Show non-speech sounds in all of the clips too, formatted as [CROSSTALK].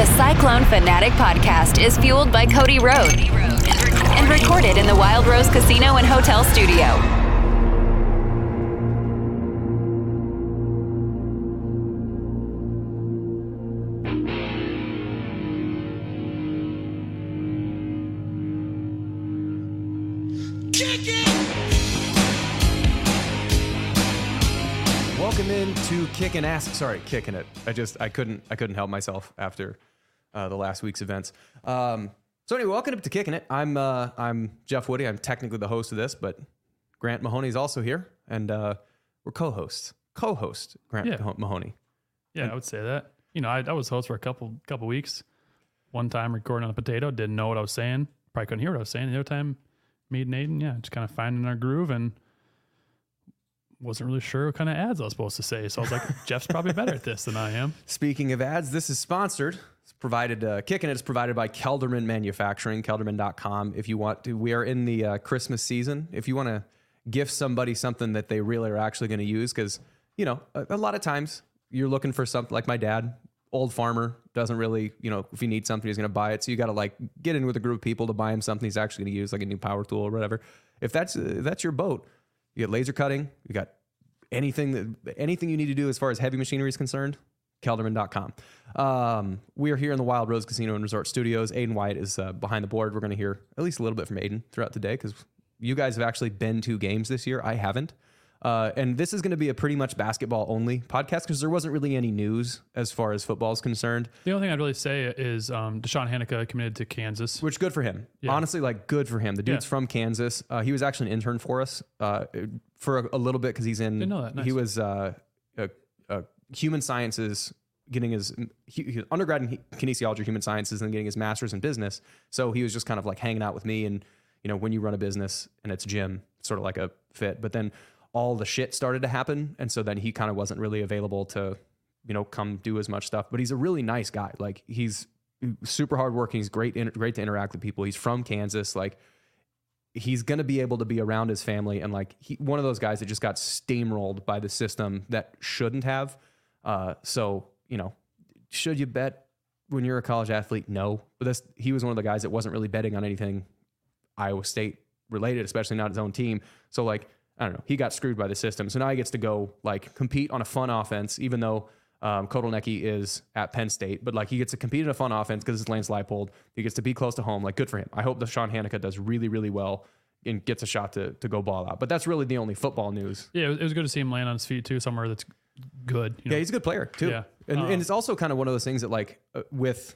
The Cyclone Fanatic podcast is fueled by Cody Road and recorded in the Wild Rose Casino and Hotel Studio. Welcome into kicking ass. Sorry, kicking it. I just I couldn't I couldn't help myself after uh, the last week's events. Um, so anyway, welcome up to kicking it. I'm uh, I'm Jeff Woody. I'm technically the host of this, but Grant Mahoney is also here, and uh, we're co-hosts. Co-host Grant Yeah. Mahoney. Yeah, I would say that. You know, I, I was host for a couple couple weeks. One time recording on a potato, didn't know what I was saying. Probably couldn't hear what I was saying. The other time, me and Aiden, yeah, just kind of finding our groove and wasn't really sure what kind of ads I was supposed to say. So I was like, [LAUGHS] Jeff's probably better at this than I am. Speaking of ads, this is sponsored. It's provided, uh, Kicking It is provided by Kelderman Manufacturing, kelderman.com. If you want to, we are in the uh, Christmas season. If you want to gift somebody something that they really are actually going to use, because, you know, a, a lot of times you're looking for something like my dad, old farmer, doesn't really, you know, if he needs something, he's going to buy it. So you got to like get in with a group of people to buy him something he's actually going to use, like a new power tool or whatever. If that's, uh, that's your boat, you get laser cutting, you got anything that anything you need to do as far as heavy machinery is concerned, kelderman.com. Um, we are here in the Wild Rose Casino and Resort Studios. Aiden White is uh, behind the board. We're going to hear at least a little bit from Aiden throughout the day because you guys have actually been to games this year. I haven't. Uh, and this is going to be a pretty much basketball only podcast because there wasn't really any news as far as football is concerned, The only thing I'd really say is um, DeShawn Hanika committed to Kansas. which good for him. Yeah. Honestly, like good for him. The dude's Yeah. from Kansas. Uh, he was actually an intern for us uh, for a, a little bit because he's in. Didn't know that. Nice. He was uh, a, a human sciences, getting his he, undergrad in kinesiology, human sciences, and getting his master's in business. So he was just kind of like hanging out with me. And you know, when you run a business and it's gym, it's sort of like a fit. But then all the shit started to happen, and so then he kind of wasn't really available to, you know, come do as much stuff. But he's a really nice guy. Like he's super hardworking. He's great, great to interact with people. He's from Kansas. Like he's going to be able to be around his family and like he, one of those guys that just got steamrolled by the system that shouldn't have. Uh, so you know, should you bet when you're a college athlete? No, but that's he was one of the guys that wasn't really betting on anything Iowa State related, especially not his own team. So like I don't know, he got screwed by the system. So now he gets to go like compete on a fun offense, even though um, Kotelnicki is at Penn State, but like he gets to compete in a fun offense because it's Lance Leipold. He gets to be close to home. Like good for him. I hope that Sean Hanika does really, really well and gets a shot to to go ball out. But that's really the only football news. Yeah, it was good to see him land on his feet too, somewhere that's good. You know? Yeah, he's a good player too. Yeah. And, Um, and it's also kind of one of those things that like uh, with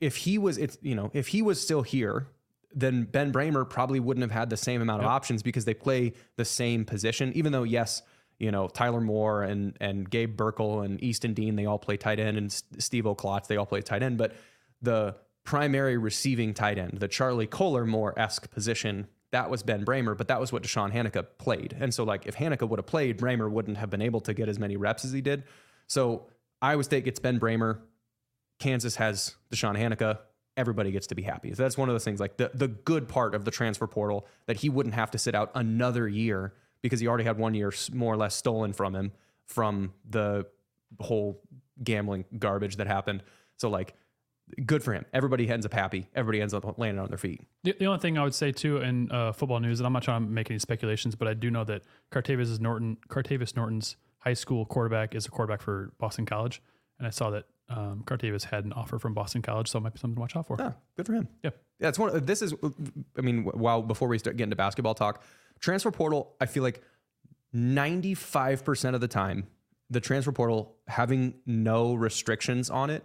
if he was it's you know if he was still here then Ben Brahmer probably wouldn't have had the same amount of Yep. options because they play the same position even though yes you know Tyler Moore and and Gabe Burkle and Easton Dean they all play tight end and Stevo Klotz they all play tight end but the primary receiving tight end the Charlie Kolar more esque position that was Ben Brahmer, but that was what DeShawn Hanika played. And so, like, if Hanika would have played, Brahmer wouldn't have been able to get as many reps as he did. So, Iowa State gets Ben Brahmer. Kansas has DeShawn Hanika. Everybody gets to be happy. So that's one of those things, like the, the good part of the transfer portal, that he wouldn't have to sit out another year because he already had one year more or less stolen from him from the whole gambling garbage that happened. So, like, good for him. Everybody ends up happy. Everybody ends up landing on their feet. The, the only thing I would say too in uh, football news, and I'm not trying to make any speculations, but I do know that Cartevious is Norton. Cartevious Norton's high school quarterback is a quarterback for Boston College, and I saw that um, Cartevious had an offer from Boston College, so it might be something to watch out for. Yeah, good for him. Yeah. Yeah, it's one. This is, I mean, while before we start getting to basketball talk, transfer portal. I feel like ninety five percent of the time, the transfer portal having no restrictions on it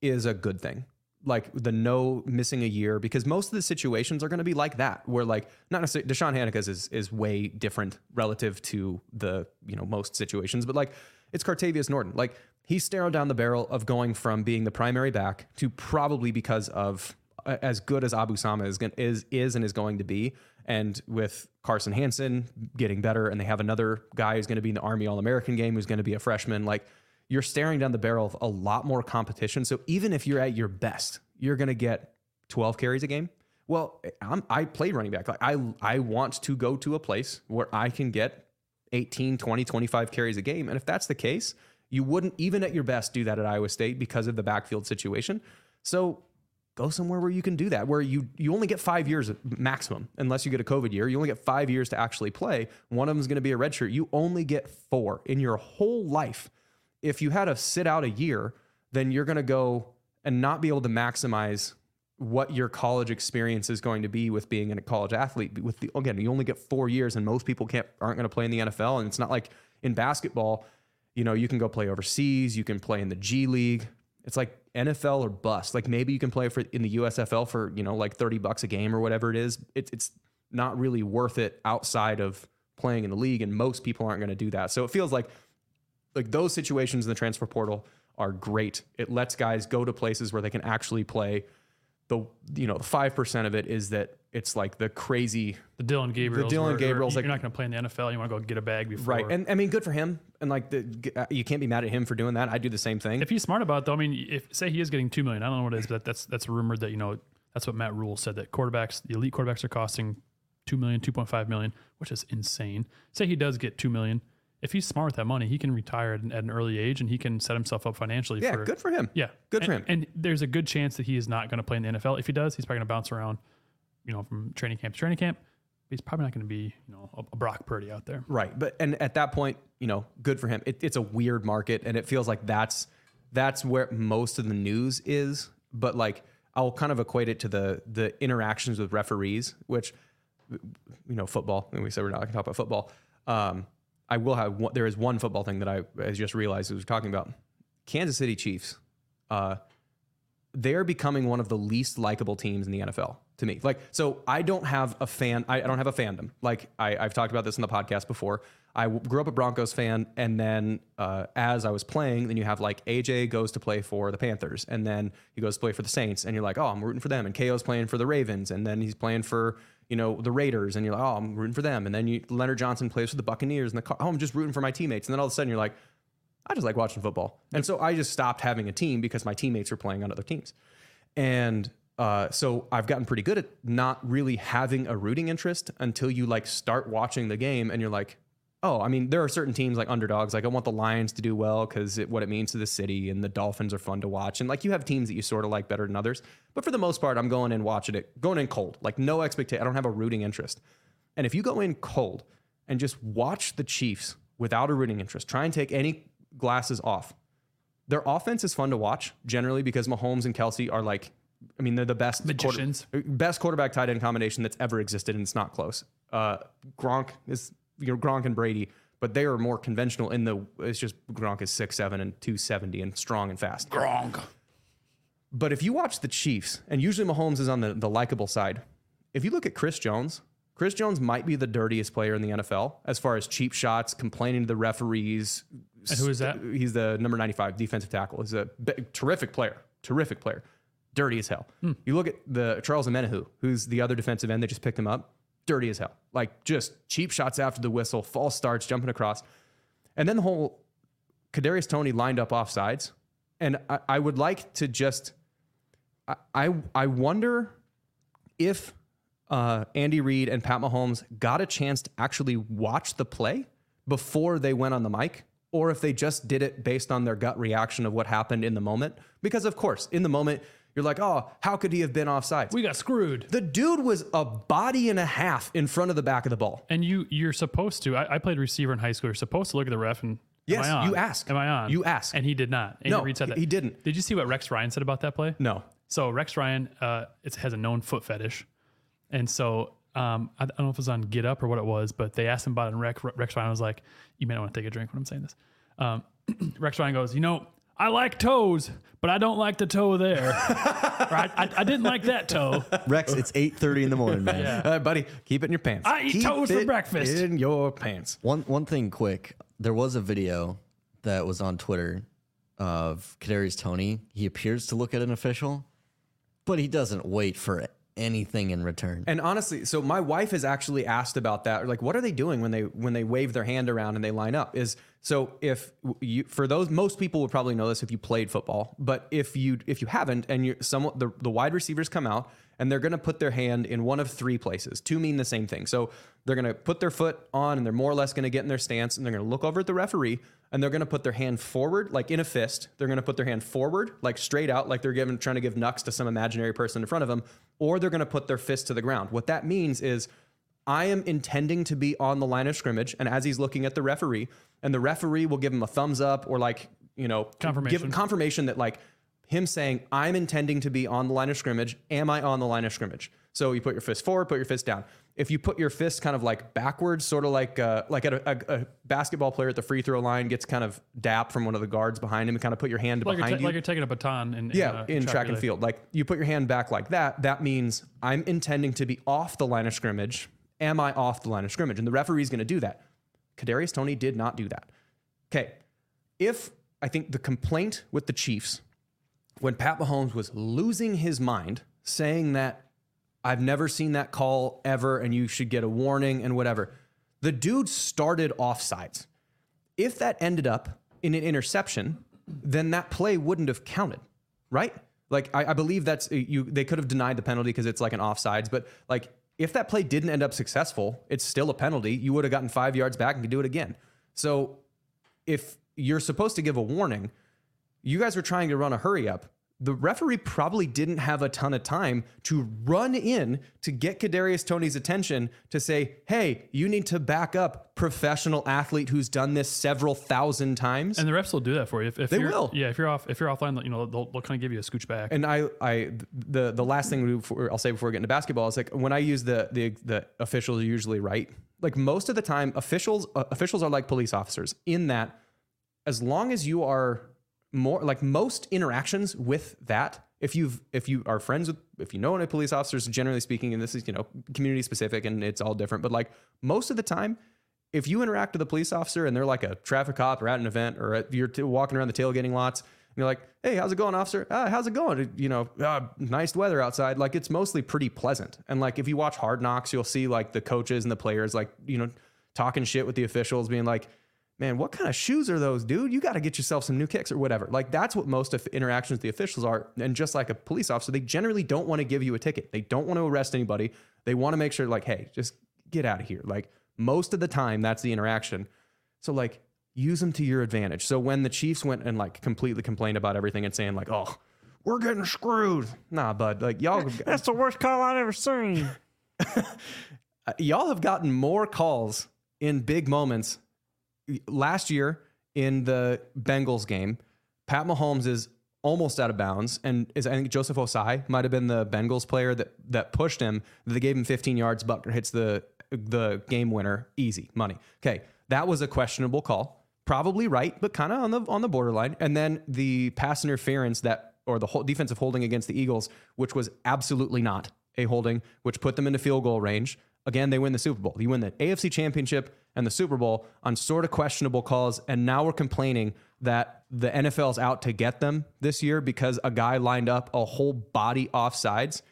is a good thing. Like the no missing a year, because most of the situations are going to be like that, where like not necessarily DeShawn Hanika's is is way different relative to the you know most situations, but like it's Cartevious Norton. Like he's staring down the barrel of going from being the primary back to probably because of uh, as good as Abu Sama is gon- is is and is going to be, and with Carson Hansen getting better, and they have another guy who's going to be in the Army All American game who's going to be a freshman, like you're staring down the barrel of a lot more competition. So even if you're at your best, you're going to get 12 carries a game. Well, I'm, I play running back. Like I, I want to go to a place where I can get 18, 20, 25 carries a game. And if that's the case, you wouldn't even at your best do that at Iowa State because of the backfield situation. So go somewhere where you can do that, where you you only get five years maximum, unless you get a COVID year. You only get five years to actually play. One of them is going to be a red shirt. You only get four in your whole life. If you had to sit out a year, then you're going to go and not be able to maximize what your college experience is going to be with being a college athlete. With the again, you only get four years, and most people can't aren't going to play in the NFL. And it's not like in basketball, you know, you can go play overseas, you can play in the G League. It's like NFL or bust. Like maybe you can play for in the USFL for you know like thirty bucks a game or whatever it is. It's it's not really worth it outside of playing in the league, and most people aren't going to do that. So it feels like like those situations in the transfer portal are great. It lets guys go to places where they can actually play. The you know the five percent of it is that it's like the crazy The Dillon Gabriel. The Dillon Gabriel's like You're not going to play in the NFL. You want to go get a bag before. right, and I mean good for him. And like the uh, you can't be mad at him for doing that. I do the same thing. if he's smart about it, though, I mean, if say he is getting two million, I don't know what it is, but that's that's rumored that you know that's what Matt Rhule said that quarterbacks, the elite quarterbacks, are costing two million, two point five million, which is insane. Say he does get two million, if he's smart with that money, he can retire at an, at an early age and he can set himself up financially. yeah, for, good for him. Yeah, Good for him. And there's a good chance that he is not going to play in the NFL. If he does, he's probably going to bounce around, you know, from training camp to training camp. He's probably not going to be, you know, a, a Brock Purdy out there. Right. But and at that point, you know, good for him. It, it's a weird market, and it feels like that's that's where most of the news is. But like, I'll kind of equate it to the the interactions with referees, which you know, football. And we said we're not going to talk about football. Um, I will have one, there is one football thing that I, I just realized we were talking about. Kansas City Chiefs. Uh, they're becoming one of the least likable teams in the NFL to me. Like, so I don't have a fan. I, I don't have a fandom. Like I, I've talked about this in the podcast before. I grew up a Broncos fan, and then uh, as I was playing, then you have like AJ goes to play for the Panthers, and then he goes to play for the Saints, and you're like, oh, I'm rooting for them. And KO's playing for the Ravens, and then he's playing for you know the Raiders, and you're like, oh, I'm rooting for them. And then you, Leonard Johnson plays for the Buccaneers, and the oh, I'm just rooting for my teammates. And then all of a sudden you're like, I just like watching football. And so I just stopped having a team because my teammates were playing on other teams. And uh, so I've gotten pretty good at not really having a rooting interest until you like start watching the game and you're like, oh, I mean, there are certain teams like underdogs. Like I want the Lions to do well because it, what it means to the city, and the Dolphins are fun to watch. And like you have teams that you sort of like better than others. But for the most part, I'm going in watching it, going in cold, like no expectation. I don't have a rooting interest. And if you go in cold and just watch the Chiefs without a rooting interest, try and take any glasses off. Their offense is fun to watch generally because Mahomes and Kelce are like, I mean, they're the best quarter- best quarterback tight end combination that's ever existed, and it's not close. Uh, Gronk is you know Gronk and Brady, but they are more conventional in the. It's just Gronk is six seven and two seventy and strong and fast. Gronk. But if you watch the Chiefs, and usually Mahomes is on the, the likable side, if you look at Chris Jones, Chris Jones might be the dirtiest player in the NFL as far as cheap shots, complaining to the referees. And who is that? He's the number 95 defensive tackle. He's a b- terrific player, terrific player, dirty as hell. Hmm. You look at the Charles Omenihu, who's the other defensive end They just picked him up, dirty as hell. Like just cheap shots after the whistle, false starts, jumping across. And then the whole Kadarius Toney lined up off sides. And I, I would like to just I I, I wonder if uh, Andy Reid and Pat Mahomes got a chance to actually watch the play before they went on the mic, or if they just did it based on their gut reaction of what happened in the moment. Because of course, in the moment, you're like, oh, how could he have been offside? We got screwed. the dude was a body and a half in front of the back of the ball. And you you're supposed to. I, I played receiver in high school. You're supposed to look at the ref and Yes, am I on? you ask. Am I on? You ask. And he did not. Andy No, Reid said he- that. he didn't. Did you see what Rex Ryan said about that play? No. So Rex Ryan, uh, it has a known foot fetish, and so um, I, I don't know if it was on Get Up or what it was, but they asked him about it, and Rex, Rex Ryan was like, "You may not want to take a drink when I'm saying this." Um, [CLEARS THROAT] Rex Ryan goes, "You know, I like toes, but I don't like the toe there. or I, I, I didn't like that toe. Rex, it's 8:30 in the morning, man. Uh, buddy, keep it in your pants. I eat Keep toes for it breakfast. In your pants. One one thing quick. There was a video that was on Twitter of Kadarius Toney. He appears to look at an official, but he doesn't wait for anything in return. And honestly, so my wife has actually asked about that. Like, what are they doing when they when they wave their hand around and they line up? Is So if you, for those, most people would probably know this if you played football, but if you if you haven't, and you somewhat the, the wide receivers come out and they're going to put their hand in one of three places. Two mean the same thing. So they're going to put their foot on, and they're more or less going to get in their stance, and they're going to look over at the referee, and they're going to put their hand forward, like in a fist. They're going to put their hand forward, like straight out, like they're giving trying to give knucks to some imaginary person in front of them, or they're going to put their fist to the ground. What that means is I am intending to be on the line of scrimmage, and as he's looking at the referee, and the referee will give him a thumbs up or like you know Confirmation. give confirmation that like him saying I'm intending to be on the line of scrimmage. Am I on the line of scrimmage? So you put your fist forward, put your fist down. If you put your fist kind of like backwards, sort of like uh, like at a, a, a basketball player at the free throw line gets kind of dapped from one of the guards behind him, and kind of put your hand Like you're, behind ta- you. like you're taking a baton in, Yeah, uh, in track and field. Like you put your hand back like that, that means I'm intending to be off the line of scrimmage. Am I off the line of scrimmage? And the referee's going to do that. Kadarius Toney did not do that. Okay. If I think the complaint with the Chiefs when Pat Mahomes was losing his mind, saying that I've never seen that call ever and you should get a warning and whatever. The dude started offsides. If that ended up in an interception, then that play wouldn't have counted, right? Like I, I believe that's uh, you. They could have denied the penalty because it's like an offsides, but like if that play didn't end up successful, it's still a penalty. You would have gotten five yards back and could do it again. So if you're supposed to give a warning, you guys were trying to run a hurry up. The referee probably didn't have a ton of time to run in to get Kadarius Toney's attention to say, "Hey, you need to back up professional athlete who's done this several thousand times." And the refs will do that for you. If, if They you're, will. Yeah, if you're off, if you're offline, you know they'll, they'll kind of give you a scooch back. And I, I, the the last thing before, I'll say before we get into basketball is like when I use the the the officials are usually right. Like most of the time, officials uh, officials are like police officers in that as long as you are more like most interactions with that if you've if you are friends with if you know any police officers generally speaking and this is you know community specific and it's all different but like most of the time if you interact with a police officer and they're like a traffic cop or at an event or at, you're t- walking around the tailgating lots and you're like hey how's it going officer? Ah, how's it going? You know ah, nice weather outside. Like it's mostly pretty pleasant. And like if you watch hard knocks you'll see like the coaches and the players like you know talking shit with the officials being like man, what kind of shoes are those, dude? You got to get yourself some new kicks or whatever. Like that's what most of interactions with the officials are. And just like a police officer, they generally don't want to give you a ticket. They don't want to arrest anybody. They want to make sure, like, hey, just get out of here. Like most of the time, that's the interaction. So like use them to your advantage. So when the Chiefs went and like completely complained about everything and saying like, oh, we're getting screwed. Nah, bud. Like y'all, [LAUGHS] That's the worst call I've ever seen. [LAUGHS] y'all have gotten more calls in big moments. Last year in the Bengals game, Pat Mahomes is almost out of bounds, and is I think Joseph Ossai might have been the Bengals player that that pushed him. They gave him 15 yards. Butker hits the the game winner, easy money. Okay, that was a questionable call, probably right, but kind of on the on the borderline. And then the pass interference that or the whole defensive holding against the Eagles, which was absolutely not a holding, which put them into field goal range. Again, they win the Super Bowl. You win the AFC Championship and the Super Bowl on sort of questionable calls, and now we're complaining that the NFL's out to get them this year because a guy lined up a whole body offsides.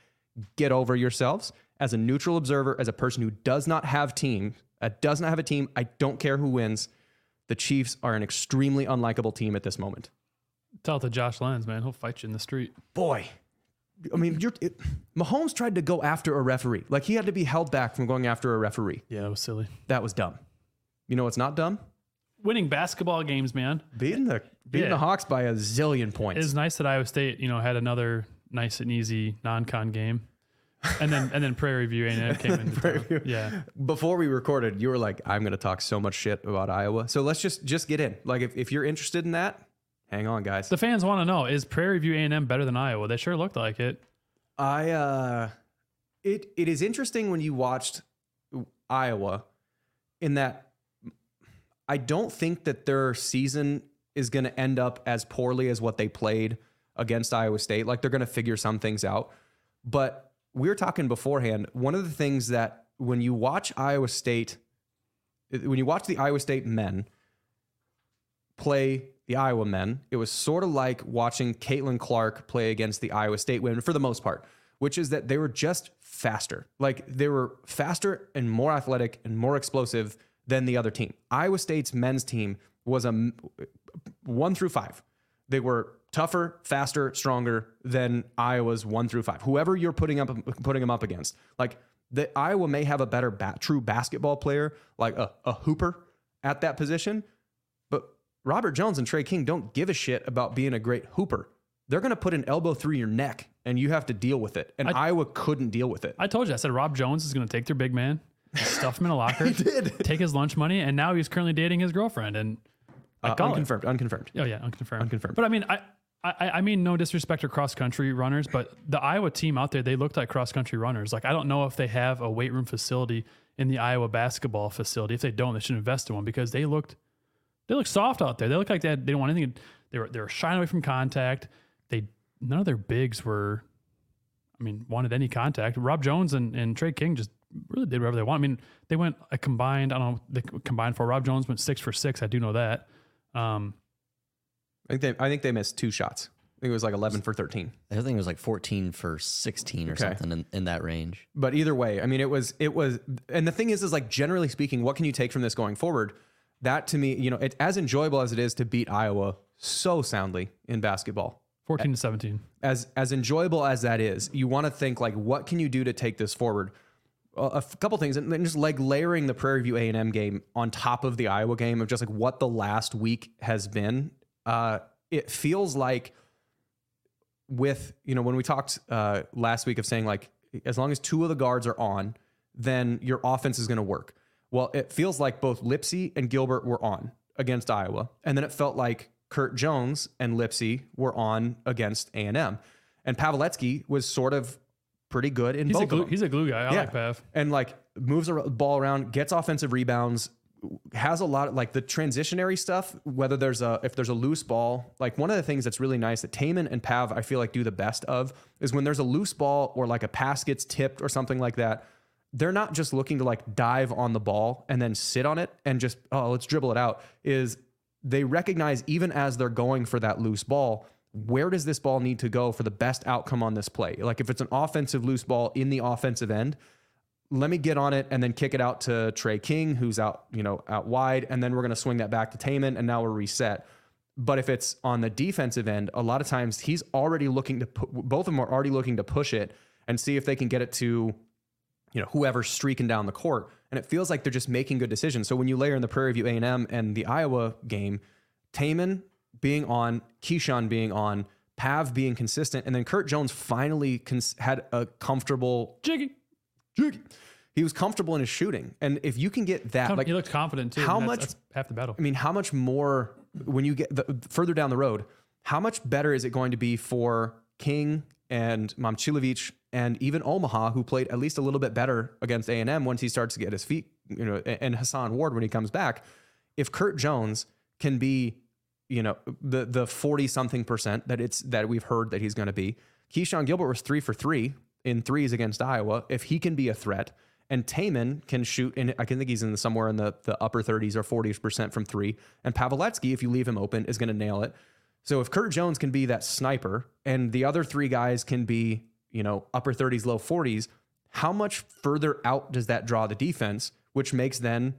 Get over yourselves. As a neutral observer, as a person who does not have team, uh, does not have a team, I don't care who wins. The Chiefs are an extremely unlikable team at this moment. Tell it to Josh Lenz, man. He'll fight you in the street. boy, I mean, you're, it, Mahomes tried to go after a referee. Like he had to be held back from going after a referee. Yeah, that was silly. That was dumb. You know what's not dumb? Winning basketball games, man. Beating the beating Yeah. the Hawks by a zillion points. It's nice that Iowa State, you know, had another nice and easy non-con game, and then and then Prairie View A&M [LAUGHS] came in. Prairie View. Yeah, Before we recorded, you were like, "I'm going to talk so much shit about Iowa." So let's just just get in. Like, if, if you're interested in that, hang on, guys. the fans want to know: Is Prairie View A&M better than Iowa? They sure looked like it. I uh it it is interesting when you watched Iowa in that I don't think that their season is going to end up as poorly as what they played against Iowa State. Like they're going to figure some things out. But we were talking beforehand, one of the things that when you watch Iowa State when you watch the Iowa State men play the Iowa men, it was sort of like watching Caitlin Clark play against the Iowa State women for the most part, which is that they were just faster. Like they were faster and more athletic and more explosive than the other team. Iowa State's men's team was a one through five. They were tougher, faster, stronger than Iowa's one through five. Whoever you're putting up putting them up against, like the Iowa may have a better ba- true basketball player, like a, a hooper at that position, Robert Jones and Trey King don't give a shit about being a great hooper. They're going to put an elbow through your neck, and you have to deal with it. And Iowa couldn't deal with it. I told you, I said Rob Jones is going to take their big man, stuff him in a [LAUGHS] locker, take his lunch money, and now he's currently dating his girlfriend. And Uh, call it. unconfirmed, unconfirmed. Oh yeah, unconfirmed. Unconfirmed. But I mean, I, I I mean no disrespect to cross country runners, but the Iowa team out there, they looked like cross country runners. Like I don't know if they have a weight room facility in the Iowa basketball facility. If they don't, they should invest in one because they looked they look soft out there. They look like they, had, they didn't want anything. They were they were shying away from contact. They none of their bigs were. I mean, wanted any contact. Rob Jones and, and Trey King just really did whatever they want. I mean, they went a combined. I don't know. They combined for Rob Jones went six for six. I do know that. Um, I think they, I think they missed two shots. I think it was like 11 for 13. I think it was like 14 for 16 or Okay. something in, in that range. But either way, I mean, it was it was, and the thing is, is like generally speaking, what can you take from this going forward? That to me, you know, it, as enjoyable as it is to beat Iowa so soundly in basketball, fourteen to seventeen. as as enjoyable as that is, you want to think like, what can you do to take this forward? A, a f- couple things, and then just like layering the Prairie View A and M game on top of the Iowa game of just like what the last week has been. Uh, it feels like with you know when we talked uh, last week of saying like as long as two of the guards are on, then your offense is going to work. Well, it feels like both Lipsey and Gilbert were on against Iowa, and then it felt like Kurt Jones and Lipsey were on against A and M, and Paveletzke was sort of pretty good in He's both a glue, he's a glue guy. I like Pav. and like moves the ball around, gets offensive rebounds, has a lot of like the transitionary stuff. Whether there's a if there's a loose ball, like one of the things that's really nice that Tamin and Pav I feel like do the best of is when there's a loose ball or like a pass gets tipped or something like that. They're not just looking to like dive on the ball and then sit on it and just oh let's dribble it out. Is they recognize even as they're going for that loose ball, where does this ball need to go for the best outcome on this play? Like if it's an offensive loose ball in the offensive end, let me get on it and then kick it out to Trey King, who's out, you know, out wide, and then we're going to swing that back to Tamin, and now we're reset. But if it's on the defensive end, a lot of times he's already looking to both of them are already looking to push it and see if they can get it to, you know, whoever's streaking down the court. And it feels like they're just making good decisions. So when you layer in the Prairie View A&M and the Iowa game, Tamin being on, Keshon being on, Pav being consistent, and then Kurt Jones finally cons- had a comfortable Jiggy. Jiggy. He was comfortable in his shooting, and if you can get that, Com- like, he looked confident too. how that's- much- That's half the battle. I mean, how much more when you get the, further down the road? How much better is it going to be for King and Momcilovic and even Omaha, who played at least a little bit better against A and M once he starts to get his feet, you know, and Hassan Ward when he comes back? If Kurt Jones can be, you know, the the forty something percent that it's that we've heard that he's going to be, Keshon Gilbert was three for three in threes against Iowa. If he can be a threat, and Tamin can shoot, and I can think he's in somewhere in the, the upper 30s or 40s percent from three. And Paveletzke, if you leave him open, is going to nail it. So if Kurt Jones can be that sniper, and the other three guys can be, you know, upper 30s, low 40s, how much further out does that draw the defense? Which makes then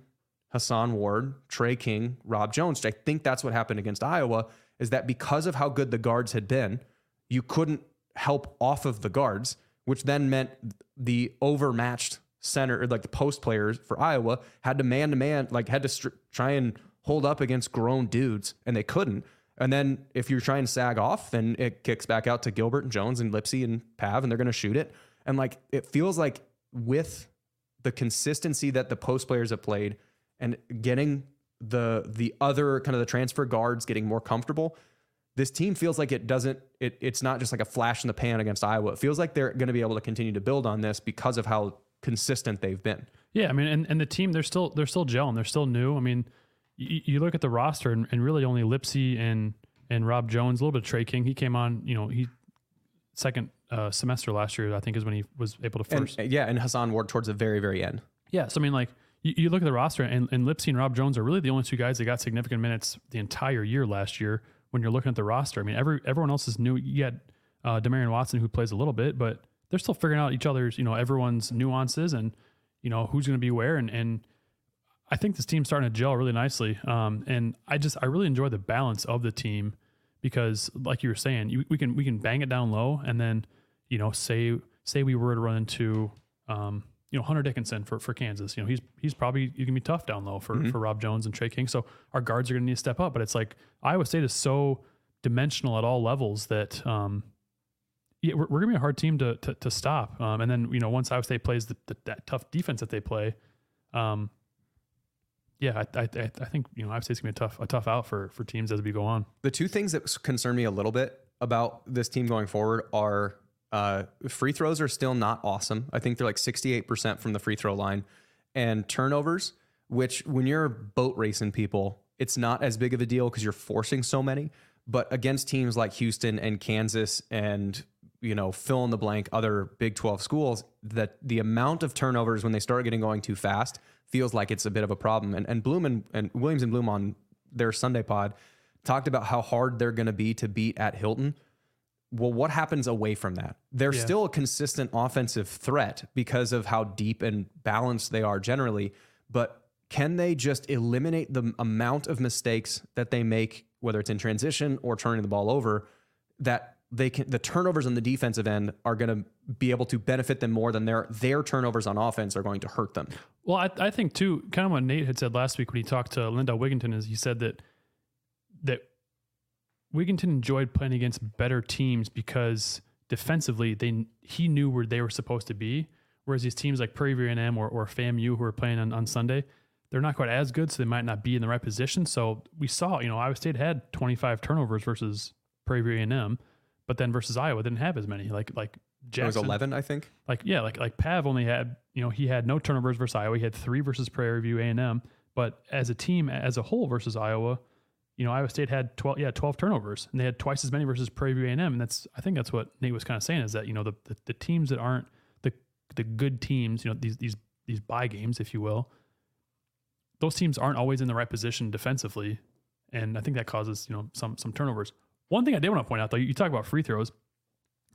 Hassan Ward, Trey King, Rob Jones. I think that's what happened against Iowa. Is that because of how good the guards had been, you couldn't help off of the guards, which then meant the overmatched center like the post players for Iowa had to man to man, like had to str- try and hold up against grown dudes, and they couldn't. And then if you're trying to sag off, then it kicks back out to Gilbert and Jones and Lipsey and Pav, and they're going to shoot it. And like it feels like with the consistency that the post players have played and getting the the other kind of the transfer guards getting more comfortable, this team feels like it doesn't it it's not just like a flash in the pan against Iowa. It feels like they're going to be able to continue to build on this because of how consistent they've been. Yeah, I mean, and, and the team they're still they're still gelling. They're still new. I mean, you, you look at the roster and, and really only Lipsey and and Rob Jones, a little bit of Trey King. He came on, you know, he second uh, semester last year. I think is when he was able to And first. yeah, and Hassan Ward towards the very very end. yeah, so I mean, like you, you look at the roster and, and Lipsey and Rob Jones are really the only two guys that got significant minutes the entire year last year. When you're looking at the roster, I mean, every everyone else is new. You had uh, Demarion Watson who plays a little bit, but they're still figuring out each other's, you know, everyone's nuances and you know who's going to be where and and I think this team's starting to gel really nicely. Um, and I just I really enjoy the balance of the team because, like you were saying, you, we can we can bang it down low, and then you know say say we were to run into um, you know Hunter Dickinson for, for Kansas. You know he's he's probably going to be tough down low for for Rob Jones and Trey King. So our guards are going to need to step up. But it's like Iowa State is so dimensional at all levels that um, yeah, we're, we're gonna be a hard team to to, to stop. Um, and then you know once Iowa State plays the, the, that tough defense that they play, um, yeah, I, I I think you know i Iowa State's gonna be a tough a tough out for for teams as we go on. The two things that concern me a little bit about this team going forward are uh, free throws are still not awesome. I think they're like 68% from the free throw line. And turnovers, which when you're boat racing people, it's not as big of a deal because you're forcing so many. But against teams like Houston and Kansas and you know fill in the blank other Big 12 schools, that the amount of turnovers when they start getting going too fast feels like it's a bit of a problem. And and Bloom and, and Williams and Bloom on their Sunday pod talked about how hard they're going to be to beat at Hilton. Well, what happens away from that? They're Yeah. still a consistent offensive threat because of how deep and balanced they are generally. But can they just eliminate the amount of mistakes that they make, whether it's in transition or turning the ball over, that they can the turnovers on the defensive end are going to be able to benefit them more than their their turnovers on offense are going to hurt them. Well, I, I think too, kind of what Nate had said last week when he talked to Lindell Wigginton is he said that that Wigginton enjoyed playing against better teams because defensively they he knew where they were supposed to be. Whereas these teams like Prairie View A&M or, or FAMU who are playing on, on Sunday, they're not quite as good, so they might not be in the right position. So we saw, you know, Iowa State had 25 turnovers versus Prairie View A&M, but then versus Iowa didn't have as many. Like like It was 11, I think. like yeah, like like Pav only had you know he had no turnovers versus Iowa. He had three versus Prairie View A and M. But as a team, as a whole versus Iowa, you know Iowa State had twelve yeah twelve turnovers, and they had twice as many versus Prairie View A and M. And that's I think that's what Nate was kind of saying is that you know the, the the teams that aren't the the good teams, you know these these these buy games, if you will, those teams aren't always in the right position defensively, and I think that causes you know some some turnovers. One thing I did want to point out though, you talk about free throws.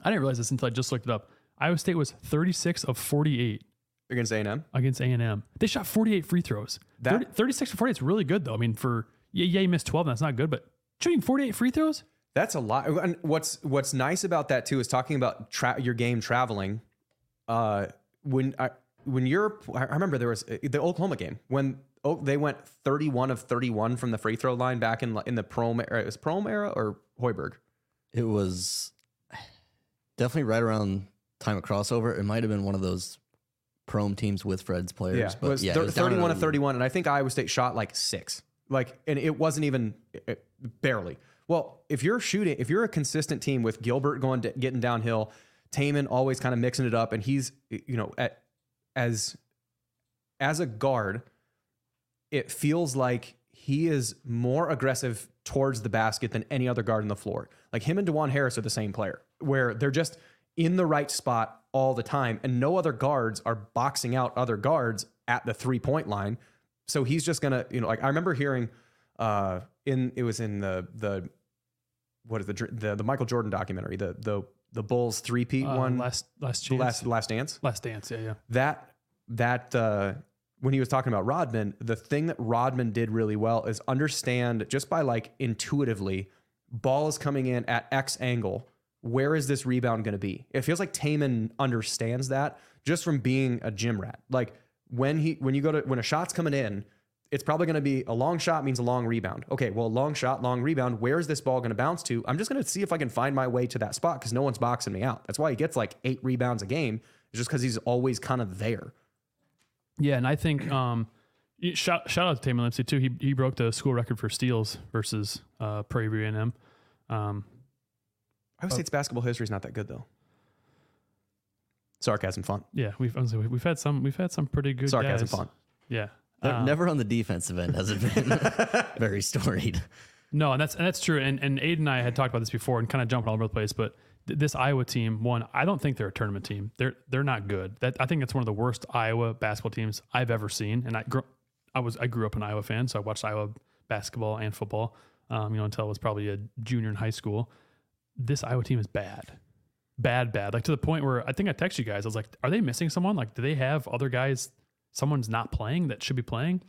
I didn't realize this until I just looked it up. Iowa State was 36 of 48 Against A&M. against A&M. They shot 48 free throws. That- 30, 36 for 48 is really good though. I mean, for yeah, yeah, you missed 12, and that's not good, but shooting 48 free throws? That's a lot. And what's what's nice about that too is talking about tra- your game traveling. Uh, when I when you're, I remember there was uh, the Oklahoma game when oh, they went 31 of 31 from the free throw line back in in the Prohm era. It was Prohm era or Hoiberg. It was definitely right around time of crossover. It might have been one of those Prohm teams with Fred's players. Yeah, but it was yeah, thir- it was 31 of 31, and I think Iowa State shot like six. Like, and it wasn't even uh, barely. Well, if you're shooting, if you're a consistent team with Gilbert going to, getting downhill, Tamin always kind of mixing it up, and he's you know at as as a guard, it feels like he is more aggressive towards the basket than any other guard on the floor. Like him and Dajuan Harris are the same player, where they're just in the right spot all the time, and no other guards are boxing out other guards at the three point line. So he's just gonna, you know, like I remember hearing uh in it was in the the what is the the, the Michael Jordan documentary, the the the Bulls three peat Uh, one, last last chance. last last dance last dance, yeah, yeah. that that uh, when he was talking about Rodman, the thing that Rodman did really well is understand just by like intuitively, ball is coming in at X angle. Where is this rebound going to be? It feels like Tamin understands that just from being a gym rat. Like when he when you go to when a shot's coming in, it's probably going to be a long shot means a long rebound. Okay, well, long shot, long rebound. Where is this ball going to bounce to? I'm just going to see if I can find my way to that spot because no one's boxing me out. That's why he gets like eight rebounds a game, just because he's always kind of there. Yeah, and I think um, shout shout out to Tamin Lipsey too. He he broke the school record for steals versus uh, Prairie View A&M. Um, Iowa State's basketball history is not that good though. Sarcasm font. yeah, we've we've had some we've had some pretty good Sarcasm guys. font. Yeah, Um, Never on the defensive end has it been [LAUGHS] very storied. No, and that's and that's true. And and Aiden and I had talked about this before and kind of jumping all over the place. But th- this Iowa team, one, I don't think they're a tournament team. They're they're not good. That I think it's one of the worst Iowa basketball teams I've ever seen. And I grew, I was I grew up an Iowa fan, so I watched Iowa basketball and football. Um, you know, until I was probably a junior in high school. This Iowa team is bad, bad, bad. Like to the point where I think I texted you guys. I was like, "Are they missing someone? Like, do they have other guys? Someone's not playing that should be playing."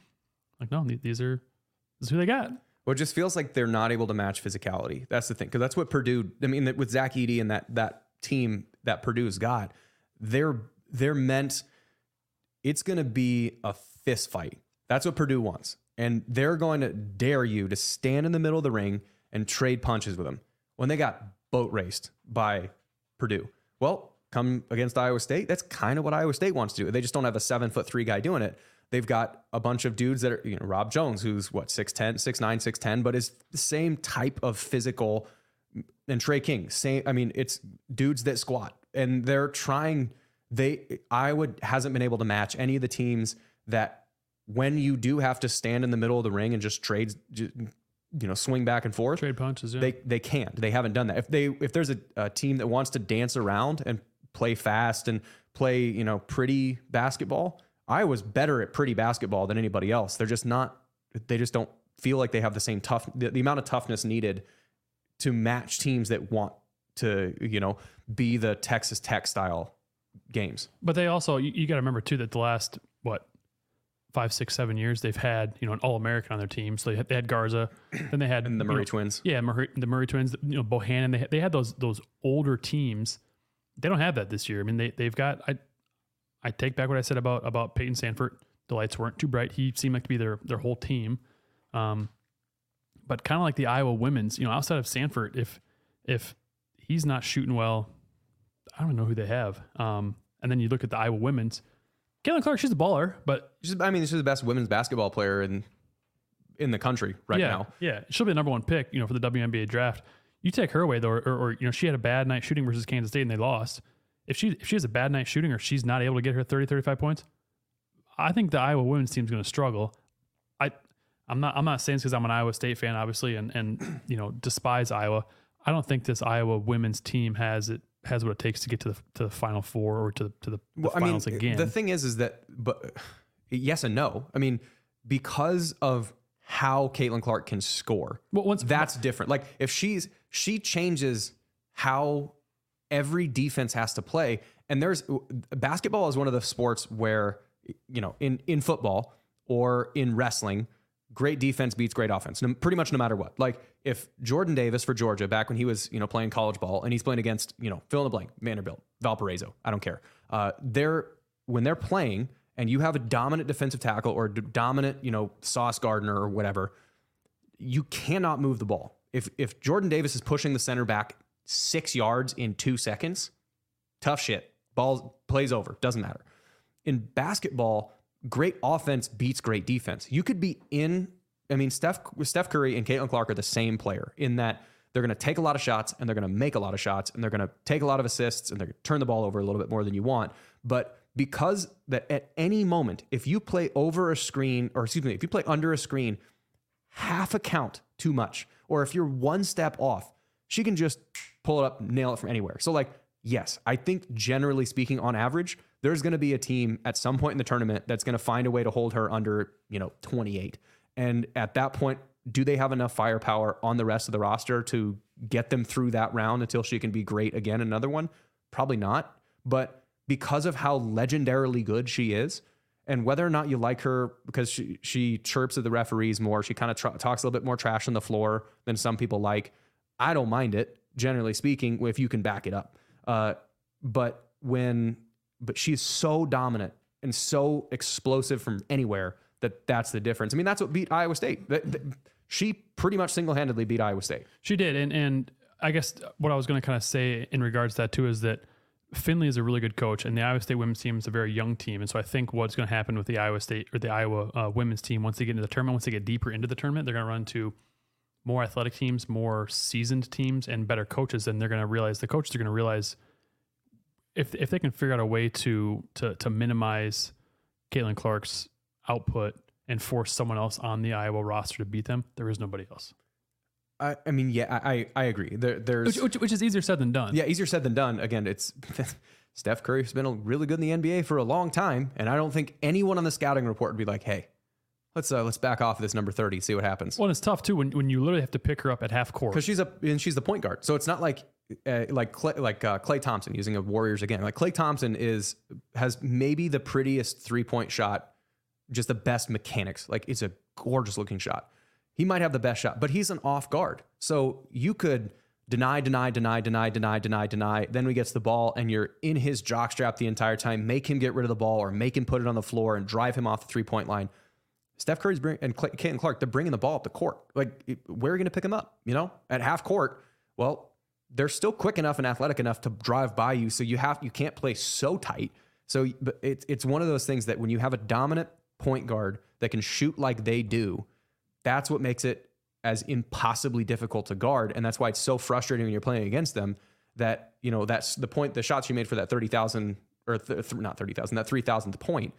Like, no, these are this is who they got. Well, it just feels like they're not able to match physicality. That's the thing, because that's what Purdue. I mean, with Zach Edey and that that team that Purdue's got, they're they're meant. It's going to be a fist fight. That's what Purdue wants, and they're going to dare you to stand in the middle of the ring and trade punches with them when they got boat raced by Purdue. Well, come against Iowa State. That's kind of what Iowa State wants to do. They just don't have a seven foot three guy doing it. They've got a bunch of dudes that are, you know, Rob Jones, who's what, 6'10, 6'9, 6'10, but is the same type of physical. And Trey King, same. I mean, it's dudes that squat and they're trying. They, Iowa hasn't been able to match any of the teams that when you do have to stand in the middle of the ring and just trade, you know, swing back and forth Trade punches. Yeah. they they can't. They haven't done that. If they if there's a, a team that wants to dance around and play fast and play you know pretty basketball, Iowa's better at pretty basketball than anybody else. They're just not. They just don't feel like they have the same tough the, the amount of toughness needed to match teams that want to you know be the Texas Tech style games. But they also, you, you got to remember too that the last what five, six, seven years they've had you know an All American on their team. So they had, they had Garza, [CLEARS THROAT] then they had And the you Murray know, twins. Yeah, Murray, the Murray twins. You know Bohannon. They had, they had those those older teams. They don't have that this year. I mean they they've got. I I take back what I said about about Payton Sandfort. The lights weren't too bright. He seemed like to be their their whole team. Um, but kind of like the Iowa women's, you know, outside of Sanford, if if he's not shooting well, I don't know who they have. Um, and then you look at the Iowa women's. Caitlin Clark, she's a baller, but She's, I mean, she's the best women's basketball player in in the country right yeah, now. yeah, she'll be the number one pick, you know, for the WNBA draft. You take her away though, or, or, or you know, she had a bad night shooting versus Kansas State and they lost. If she if she has a bad night shooting or she's not able to get her 30, 35 points, I think the Iowa women's team's going to struggle. I I'm not I'm not saying it's because I'm an Iowa State fan, obviously, and and you know despise Iowa. I don't think this Iowa women's team has it has what it takes to get to the to the final four or to the to the, the Well, I mean, finals again. the thing is, is that, but yes and no. I mean, because of how Caitlin Clark can score, well, once that's different. Like if she's she changes how every defense has to play, and there's basketball is one of the sports where you know in in football or in wrestling. Great defense beats great offense, no, pretty much no matter what. Like if Jordan Davis for Georgia back when he was you know playing college ball and he's playing against you know fill in the blank Vanderbilt, Valparaiso, I don't care. Uh, they're when they're playing and you have a dominant defensive tackle or dominant you know Sauce Gardner or whatever, you cannot move the ball. If if Jordan Davis is pushing the center back six yards in two seconds, tough shit. Ball plays over, doesn't matter. In basketball, great offense beats great defense. You could be in. I mean, Steph Steph Curry and Caitlin Clark are the same player in that they're going to take a lot of shots and they're going to make a lot of shots and they're going to take a lot of assists and they're going to turn the ball over a little bit more than you want. But because that at any moment, if you play over a screen, or excuse me, if you play under a screen, half a count too much, or if you're one step off, she can just pull it up, nail it from anywhere. So, like, yes, I think generally speaking, on average, there's going to be a team at some point in the tournament that's going to find a way to hold her under, you know, 28. And at that point, do they have enough firepower on the rest of the roster to get them through that round until she can be great again? Another one? Probably not. But because of how legendarily good she is, and whether or not you like her because she, she chirps at the referees more, she kind of tr- talks a little bit more trash on the floor than some people like. I don't mind it, generally speaking, if you can back it up. Uh, but when, but she's so dominant and so explosive from anywhere that that's the difference. I mean, that's what beat Iowa State. That- that- she pretty much single handedly beat Iowa State. She did, and and I guess what I was going to kind of say in regards to that too is that Fennelly is a really good coach, and the Iowa State women's team is a very young team, and so I think what's going to happen with the Iowa State or the Iowa uh, women's team once they get into the tournament, once they get deeper into the tournament, they're going to run to more athletic teams, more seasoned teams, and better coaches, and they're going to realize the coaches are going to realize if if they can figure out a way to to to minimize Caitlin Clark's output and force someone else on the Iowa roster to beat them, there is nobody else. I, I mean, yeah, I, I I agree. There, there's Which, which, which is easier said than done. Yeah, easier said than done. Again, it's [LAUGHS] Steph Curry's been really good in the NBA for a long time, and I don't think anyone on the scouting report would be like, "Hey, let's uh, let's back off of this number thirty, see what happens." Well, it's tough too when, when you literally have to pick her up at half court. Because she's a and she's the point guard, so it's not like uh, like Klay, like uh, Klay Thompson using a Warriors again. Like Klay Thompson is has maybe the prettiest three point shot just the best mechanics. Like it's a gorgeous looking shot. He might have the best shot, but he's an off guard. So you could deny, deny, deny, deny, deny, deny, deny. Then we gets the ball and you're in his jockstrap the entire time. Make him get rid of the ball or make him put it on the floor and drive him off the three point line. Steph Curry's bring, and Caitlin Clark, they're bringing the ball up the court. Like, where are you going to pick them up? You know, at half court. Well, they're still quick enough and athletic enough to drive by you. So you have you can't play so tight. So, but it's it's one of those things that when you have a dominant point guard that can shoot like they do, that's what makes it as impossibly difficult to guard, and that's why it's so frustrating when you're playing against them. That you know that's the point. The shots you made for that thirty thousand or th- not thirty thousand, that three thousandth point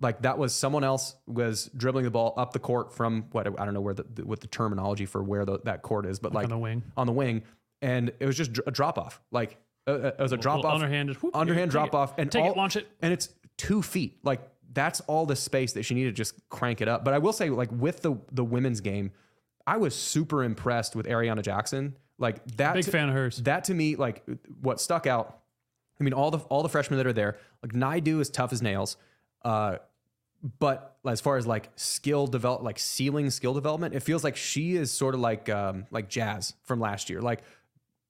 like that was someone else was dribbling the ball up the court from what I don't know where the, the what the terminology for where the, that court is, but like, on the wing. on the wing, and it was just a drop off. Like uh, uh, it was a drop off, underhand, whoop, underhand drop off, and take it, launch it. and it's two feet. Like that's all the space that she needed to just crank it up. But I will say, like with the the women's game, I was super impressed with Arianna Jackson. Like that, Big to- fan of hers. That to me, like what stuck out. I mean, all the all the freshmen that are there, like Naidu is tough as nails. Uh, but as far as like skill develop, like ceiling skill development, it feels like she is sort of like um, like Jazz from last year. Like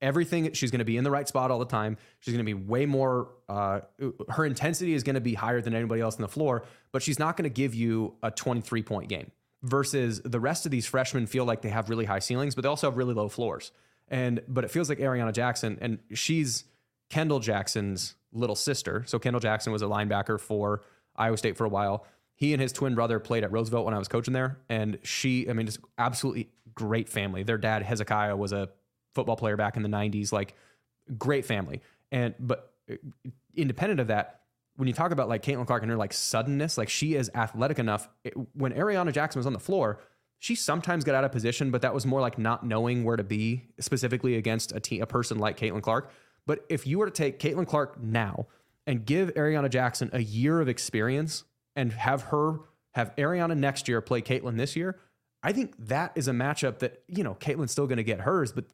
everything, she's going to be in the right spot all the time. She's going to be way more. Uh, her intensity is going to be higher than anybody else on the floor, but she's not going to give you a 23 point game. Versus the rest of these freshmen feel like they have really high ceilings, but they also have really low floors. And but it feels like Arianna Jackson, and she's Kendall Jackson's little sister. So Kendall Jackson was a linebacker for Iowa State for a while. He and his twin brother played at Roosevelt when I was coaching there, and she, I mean, just absolutely great family. Their dad Hezekiah was a football player back in the '90s, like great family. And but uh, independent of that, when you talk about like Caitlin Clark and her like suddenness, like she is athletic enough. It, when Arianna Jackson was on the floor, she sometimes got out of position, but that was more like not knowing where to be specifically against a team, a person like Caitlin Clark. But if you were to take Caitlin Clark now and give Arianna Jackson a year of experience and have her have Arianna next year play Caitlin this year, I think that is a matchup that, you know, Caitlin's still going to get hers, but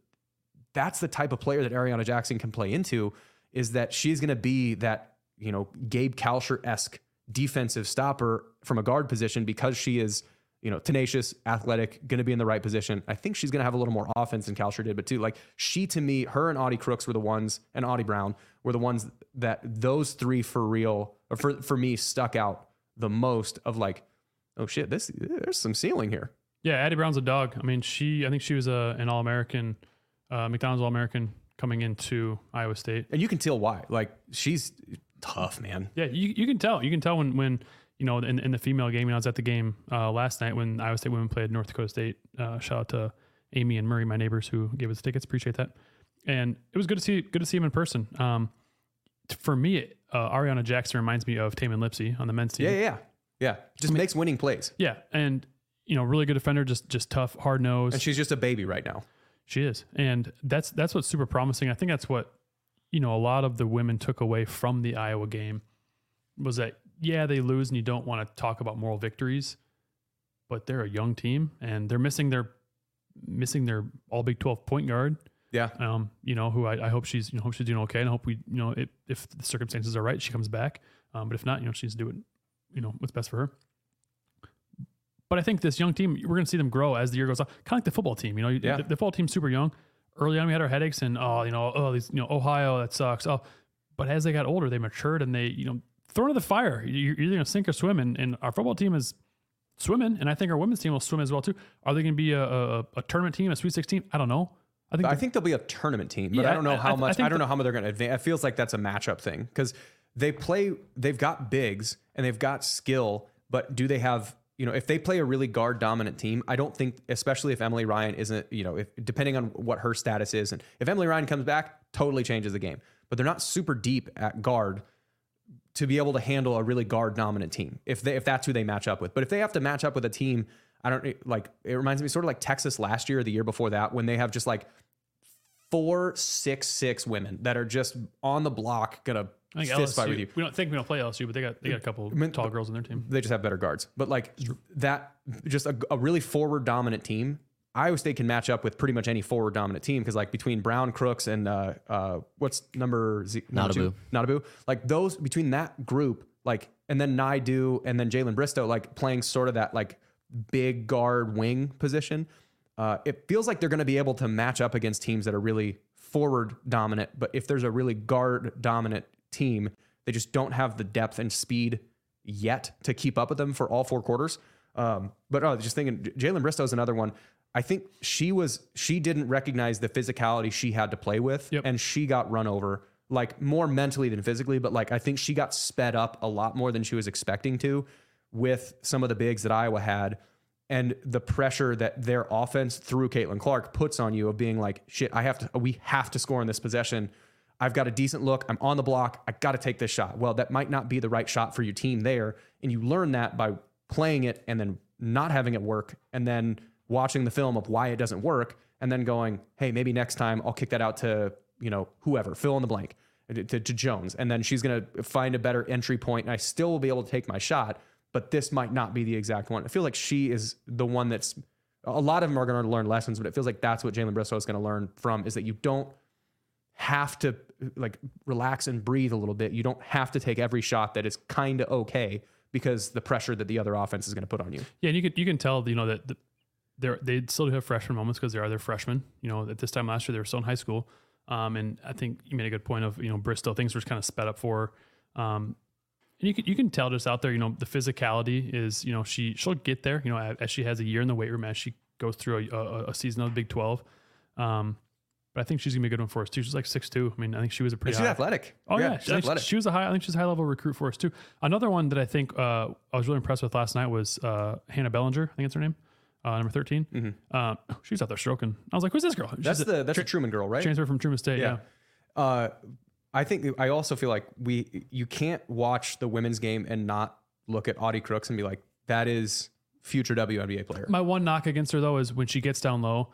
that's the type of player that Arianna Jackson can play into is that she's going to be that, you know, Gabe Kalscheur esque defensive stopper from a guard position because she is, you know, tenacious, athletic, going to be in the right position. I think she's going to have a little more offense than Kalsher did, but too, like she to me, her and Audi Crooks were the ones, and Audie Brown were the ones that those three for real, or for, for me, stuck out the most of like, oh shit, this, there's some ceiling here. Yeah, Addy Brown's a dog. I mean, she I think she was a, an All American, uh, McDonald's All American coming into Iowa State. And you can tell why. Like she's tough, man. Yeah, you, you can tell. You can tell when when you know in, in the female game. I was at the game uh, last night when Iowa State women played North Dakota State. Uh, shout out to Amy and Murray, my neighbors who gave us tickets. Appreciate that. And it was good to see good to see him in person. Um, for me, uh, Arianna Jackson reminds me of Tamin Lipsey on the men's team. Yeah, yeah, yeah. Yeah. Just makes winning plays. Yeah, and you know, really good defender, just just tough, hard nosed. And she's just a baby right now. She is, and that's that's what's super promising. I think that's what you know a lot of the women took away from the Iowa game was that yeah they lose and you don't want to talk about moral victories, but they're a young team and they're missing their missing their All Big Twelve point guard. Yeah. Um, you know who I, I hope she's you know hope she's doing okay and I hope we you know if, if the circumstances are right she comes back. Um, but if not, you know she's doing you know what's best for her. But I think this young team, we're going to see them grow as the year goes on. Kind of like the football team. You know, Yeah. the, the football team's super young. Early on, we had our headaches and, oh, you know, oh, these, you know, Ohio, that sucks. Oh, but as they got older, they matured and they, you know, thrown into the fire. You're either going to sink or swim. And, and our football team is swimming. And I think our women's team will swim as well, too. Are they going to be a, a, a tournament team, a Sweet 16? I don't know. I think, I think they'll be a tournament team, but Yeah, I don't know I- how I- much. I, don't know how much they're going to advance. It feels like that's a matchup thing because they play. They've got bigs and they've got skill, but do they have? You know, if they play a really guard dominant team, I don't think, especially if Emily Ryan isn't, you know, if depending on what her status is, and if Emily Ryan comes back, totally changes the game. But they're not super deep at guard to be able to handle a really guard dominant team if they if that's who they match up with. But if they have to match up with a team, I don't like it reminds me sort of like Texas last year or the year before that when they have just like four six six women that are just on the block gonna I think fist fight with you. We don't think we don't play LSU, but they got they got a couple mean, tall girls in their team. They just have better guards. But like that, just a, a really forward dominant team. Iowa State can match up with pretty much any forward dominant team because like between Brown, Crooks, and uh, uh, what's number Z, number two? Notabu. Like those between that group, like, and then Naidu and then Jalynn Bristow, like playing sort of that like big guard wing position. Uh, it feels like they're going to be able to match up against teams that are really forward dominant. But if there's a really guard dominant team, they just don't have the depth and speed yet to keep up with them for all four quarters. Um, but oh, just thinking, Jalynn Bristow is another one. I think she was she didn't recognize the physicality she had to play with, Yep. and she got run over like more mentally than physically. But like I think she got sped up a lot more than she was expecting to with some of the bigs that Iowa had, and the pressure that their offense through Caitlin Clark puts on you of being like, shit, I have to, we have to score in this possession. I've got a decent look. I'm on the block. I got to take this shot. Well, that might not be the right shot for your team there. And you learn that by playing it and then not having it work and then watching the film of why it doesn't work and then going, hey, maybe next time I'll kick that out to, you know, whoever, fill in the blank, to, to Jones. And then she's going to find a better entry point and I still will be able to take my shot, but this might not be the exact one. I feel like she is the one that's, a lot of them are going to learn lessons, but it feels like that's what Jalynn Bristow is going to learn from is that you don't have to like relax and breathe a little bit. You don't have to take every shot that is kind of okay because the pressure that the other offense is going to put on you. Yeah, and you could you can tell you know that the, they're they still do have freshman moments because they are their freshmen. You know, at this time last year they were still in high school. Um, and I think you made a good point of you know Bristow things were kind of sped up for. Um, you can you can tell just out there, you know, the physicality is you know she she'll get there. You know, as, she has a year in the weight room as she goes through a, a, a season of the Big Twelve. Um, but I think she's gonna be a good one for us too. She's like six two. I mean, I think she was a pretty. She's high- athletic. Oh yeah, she's athletic. She, she was a high. I think she's a high level recruit for us too. Another one that I think uh, I was really impressed with last night was uh, Hannah Belanger. I think that's her name, uh, number 13 Uh, she's out there stroking. I was like, "Who's this girl?" She's Mm-hmm. that's the that's a Truman girl, right? transfer from Truman State. Yeah. Uh, I think I also feel like we you can't watch the women's game and not look at Audi Crooks and be like, that is future WNBA player. My one knock against her though is when she gets down low,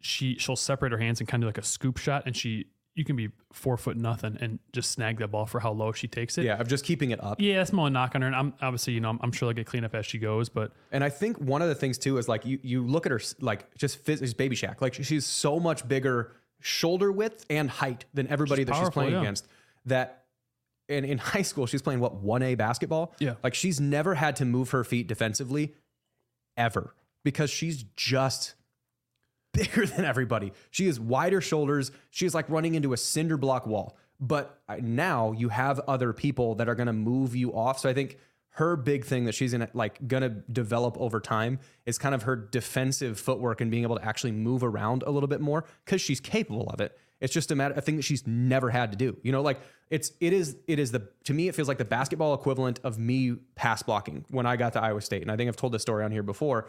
she she'll separate her hands and kind of like a scoop shot, and she you can be four foot nothing and just snag that ball for how low she takes it. yeah, of just keeping it up. Yeah, that's my knock on her. And I'm obviously, you know, I'm, I'm sure they'll get clean up as she goes, but And I think one of the things too is like you you look at her like just phys- baby Shaq. Like she's so much bigger shoulder width and height than everybody She's that she's playing yeah. against. That and in [LAUGHS] high school she's playing what one A basketball. Yeah. like she's never had to move her feet defensively ever because she's just bigger than everybody. She has wider shoulders. She is like running into a cinder block wall. But uh, now you have other people that are going to move you off. So I think her big thing that she's gonna like gonna develop over time is kind of her defensive footwork and being able to actually move around a little bit more because she's capable of it. It's just a matter a thing that she's never had to do. You know, like it's it is it is the to me it feels like the basketball equivalent of me pass blocking when I got to Iowa State. And I think I've told this story on here before.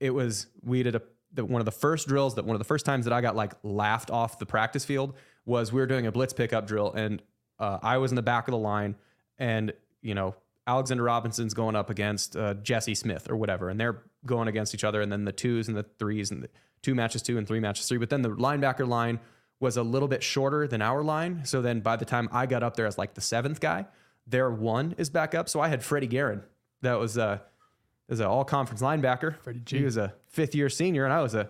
It was we did a the, one of the first drills that one of the first times that I got like laughed off the practice field was we were doing a blitz pickup drill and uh, I was in the back of the line and you know Alexander Robinson's going up against uh, Jesse Smith or whatever and they're going against each other and then the twos and the threes and the two matches two and three matches three but then the linebacker line was a little bit shorter than our line so then by the time I got up there as like the seventh guy their one is back up so I had Freddie Guerin that was a is an all conference linebacker. Freddie G. He was a fifth year senior, and I was a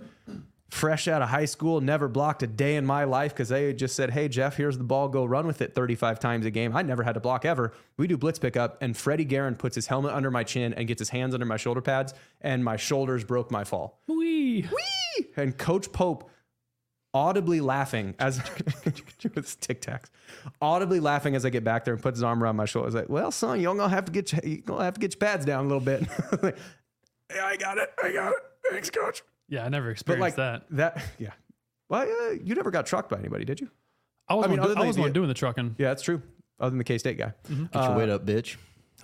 fresh out of high school, never blocked a day in my life because they just said, Hey, Jeff, here's the ball, go run with it 35 times a game. I never had to block ever. We do blitz pickup, and Freddie Guerin puts his helmet under my chin and gets his hands under my shoulder pads, and my shoulders broke my fall. Wee. Wee! And Coach Pope audibly laughing as with [LAUGHS] tic tacs, audibly laughing as I get back there and puts his arm around my shoulder. He's like, "Well, son, you're gonna have to get your, you gonna have to get your pads down a little bit." [LAUGHS] like, yeah, I got it. I got it. Thanks, coach. Yeah, I never But experienced like that. That [LAUGHS] yeah. Well, uh, you never got trucked by anybody, did you? I was I mean, one, other I was the- one doing the trucking. Yeah, that's true. Other than the K State guy, Get your weight up, bitch.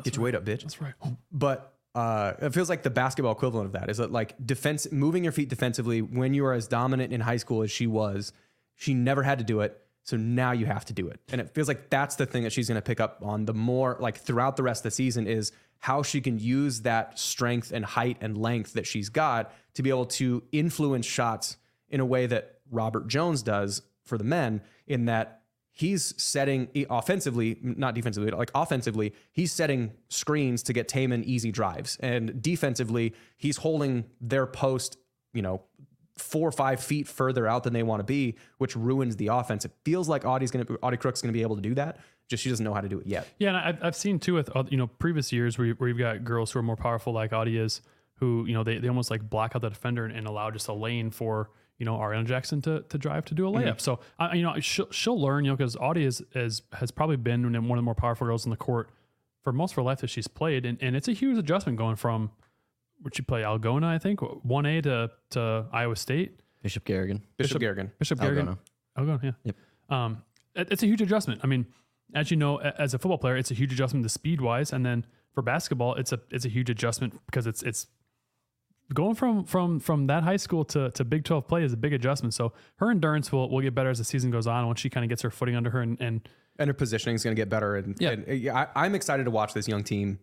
get your weight up, bitch. That's right. but uh, it feels like the basketball equivalent of that is that like defense, moving your feet defensively when you are as dominant in high school as she was. She never had to do it, so now you have to do it, and it feels like that's the thing that she's going to pick up on the more like throughout the rest of the season is how she can use that strength and height and length that she's got to be able to influence shots in a way that Robert Jones does for the men in that he's setting offensively, not defensively, like offensively, he's setting screens to get Tamin easy drives. And defensively, he's holding their post, you know, four or five feet further out than they want to be, which ruins the offense. It feels like Audi's going to Audi Crook's going to be able to do that. Just she doesn't know how to do it yet. Yeah, and I've, I've seen too with uh, you know previous years where, you- where you've got girls who are more powerful like Audi is, who you know they, they almost like block out the defender and, and allow just a lane for you know Arianna Jackson to, to drive to do a layup. So uh, you know she'll, she'll learn you know because Audi is, is has probably been one of the more powerful girls in the court for most of her life that she's played, and, and it's a huge adjustment going from where'd she play Algona I think one A to to Iowa State. Bishop Garrigan. Bishop, Garrigan. Bishop Garrigan. Algona. Algona, yeah. Yep. Um, it- it's a huge adjustment. I mean, as you know, as a football player, it's a huge adjustment to speed wise, and then for basketball, it's a it's a huge adjustment because it's it's going from from from that high school to, to Big Twelve play is a big adjustment. So her endurance will will get better as the season goes on once she kind of gets her footing under her and, and and her positioning is going to get better. And Yeah. and, I, I'm excited to watch this young team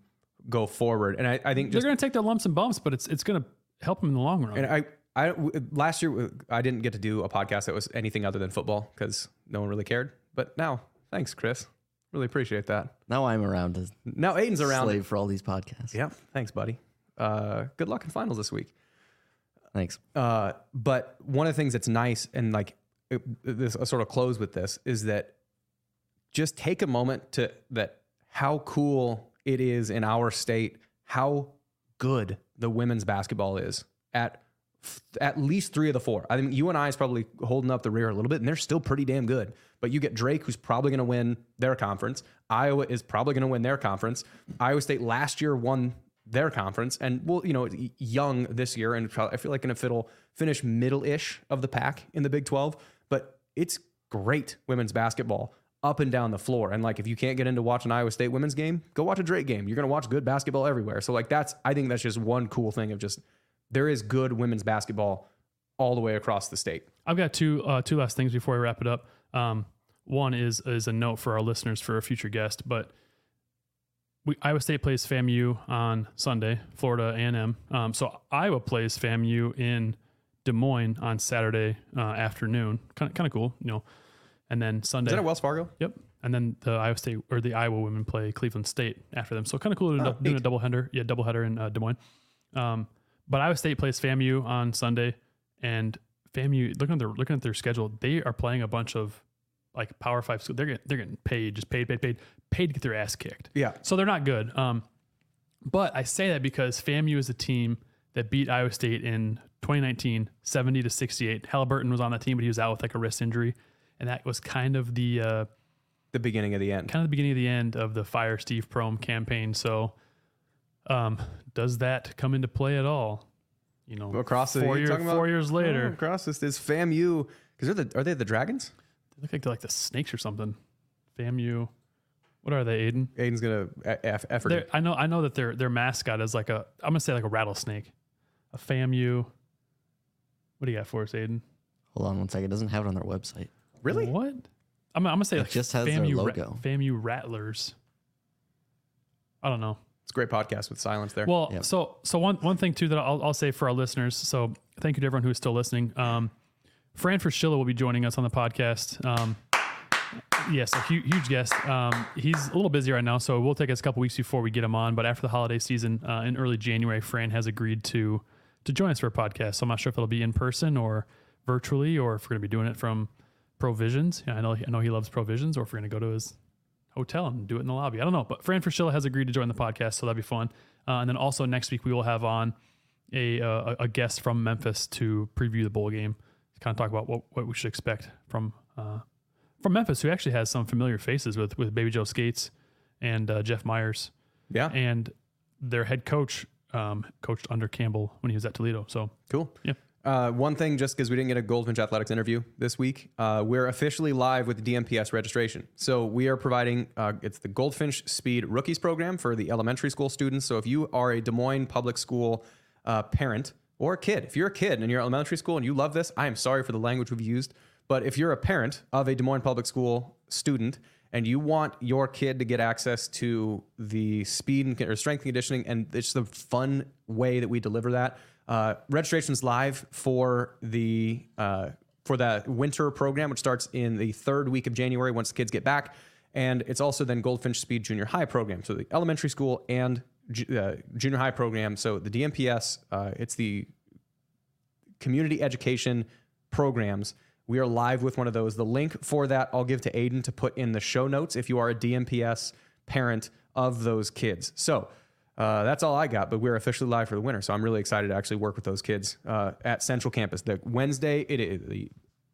go forward. And I, I think they're going to take their lumps and bumps, but it's it's going to help them in the long run. and I last year I didn't get to do a podcast that was anything other than football because no one really cared. But now, thanks, Chris. Really appreciate that. Now I'm around to Now Aiden's around. slave for all these podcasts. Yeah, thanks, buddy. Uh, good luck in finals this week. Thanks. Uh, but one of the things that's nice and like it, this sort of close with this is that just take a moment to that how cool it is in our state, how good the women's basketball is at f- at least three of the four. I think I is probably holding up the rear a little bit, and they're still pretty damn good. But you get Drake, who's probably going to win their conference. Iowa is probably going to win their conference. Iowa State last year won their conference, and well, you know, young this year, and I feel like if it'll finish middle-ish of the pack in the Big Twelve, but it's great women's basketball up and down the floor. And like, if you can't get into watching Iowa State women's game, go watch a Drake game. You're to watch good basketball everywhere. So like, that's I think that's just one cool thing of just there is good women's basketball all the way across the state. I've got two uh, two last things before we wrap it up. Um, one is is a note for our listeners for a future guest, but we, Iowa State plays FAMU on Sunday, Florida A&M. Um, so Iowa plays FAMU in Des Moines on Saturday uh, afternoon. Kind of kind of cool, you know. And then Sunday, Is that at Wells Fargo? Yep. And then the Iowa State or the Iowa women play Cleveland State after them. So kind of cool doing, Oh, a- a double header. Yeah, double header in uh, Des Moines. Um, but Iowa State plays FAMU on Sunday, and FAMU looking at their looking at their schedule, they are playing a bunch of like Power Five schools. They're getting they're getting paid, just paid, paid, paid, paid to get their ass kicked. Yeah. So they're not good. Um, but I say that because FAMU is a team that beat Iowa State in 2019, 70 to 68. Halliburton was on that team, but he was out with like a wrist injury, and that was kind of the uh, The beginning of the end. kind of the beginning of the end of the fire Steve Prohm campaign. So, um, does that come into play at all? You know, Across four, year, four years Oh, later, across this is FAMU because they're the are they the Dragons? They look like they're like the snakes or something. FAMU, what are they, Aiden? Aiden's gonna eff- effort. They're. I know, I know that their their mascot is like a, I'm gonna say like a rattlesnake, a FAMU. What do you got for us, Aiden? Hold on one second. It doesn't have it on their website. Really? What? I'm, I'm gonna say It like just has their FAMU, Ra- logo. FAMU Rattlers. I don't know. It's a great podcast with silence there. Well, Yep. so so one one thing too that I'll, I'll say for our listeners. So thank you to everyone who's still listening. Um, Fran Fraschilla will be joining us on the podcast. Um, yes, a huge, huge guest. Um, he's a little busy right now, so it will take us a couple weeks before we get him on. But after the holiday season uh, in early January, Fran has agreed to to join us for a podcast. So I'm not sure if it'll be in person or virtually, or if we're going to be doing it from Provisions. Yeah, I know I know he loves Provisions, or if we're going to go to his hotel and do it in the lobby. I don't know, but Fran Fraschilla has agreed to join the podcast, so that'd be fun. Uh, and then also next week we will have on a uh, a guest from Memphis to preview the bowl game, kind of talk about what, what we should expect from uh, from Memphis, who actually has some familiar faces with with Baby Joe Skates and uh, Jeff Myers, yeah. and their head coach um, coached under Campbell when he was at Toledo. So Cool. Yeah. Uh, one thing, just because we didn't get a Goldfinch Athletics interview this week, uh, we're officially live with the DMPS registration. So we are providing uh, it's the Goldfinch Speed Rookies program for the elementary school students. So if you are a Des Moines public school uh, parent or a kid, if you're a kid and you're elementary school and you love this, I am sorry for the language we've used, but if you're a parent of a Des Moines public school student and you want your kid to get access to the speed and or strength and conditioning and it's the fun way that we deliver that uh, registration's live for the uh, for that winter program which starts in the third week of january once the kids get back. And it's also then goldfinch speed junior high program. So the elementary school and uh, junior high program so the dmps uh, it's the community education programs. We are live with one of those. The link for that I'll give to Aiden to put in the show notes if you are a DMPS parent of those kids. So uh, that's all I got, but we're officially live for the winter. So I'm really excited to actually work with those kids uh, at Central Campus. The Wednesday, it, it, the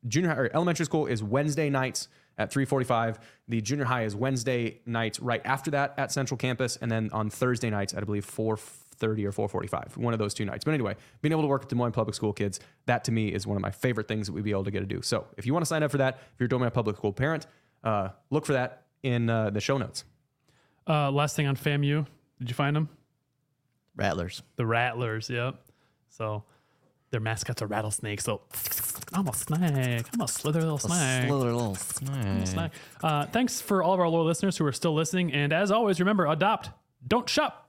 junior high, or elementary school is Wednesday nights at 3:45. The junior high is Wednesday nights right after that at Central Campus, and then on Thursday nights at I believe 4:30 or 4:45. One of those two nights. But anyway, being able to work with Des Moines Public School kids, that to me is one of my favorite things that we'd be able to get to do. So if you want to sign up for that, if you're a Des Moines Public School parent, uh, look for that in uh, the show notes. Uh, last thing on FAMU, did you find them? Rattlers. The Rattlers, yep. So their mascots are rattlesnakes. So I'm a snake. I'm a slither little snake. Slither little snake. Uh, thanks for all of our loyal listeners who are still listening. And as always, remember adopt, don't shop.